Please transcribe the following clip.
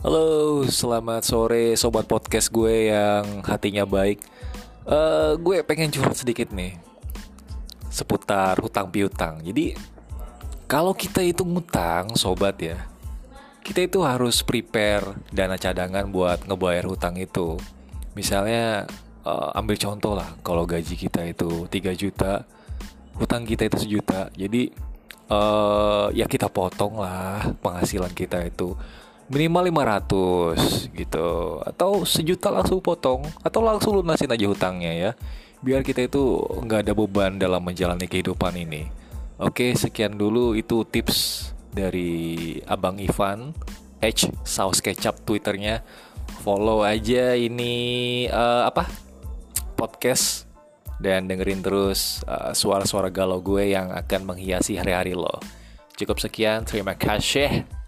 Halo, selamat sore sobat podcast gue yang hatinya baik. Uh, gue pengen curhat sedikit nih seputar hutang piutang. Jadi kalau kita itu ngutang, sobat ya, kita itu harus prepare dana cadangan buat ngebayar hutang itu. Misalnya uh, ambil contoh lah, kalau gaji kita itu 3 juta, hutang kita itu sejuta. Jadi uh, ya kita potong lah penghasilan kita itu minimal 500 gitu. Atau sejuta langsung potong. Atau langsung lunasin aja hutangnya ya. Biar kita itu nggak ada beban dalam menjalani kehidupan ini. Oke sekian dulu itu tips dari abang Ivan. H saus kecap twitternya. Follow aja ini uh, apa? Podcast. Dan dengerin terus uh, suara-suara galau gue yang akan menghiasi hari-hari lo. Cukup sekian terima kasih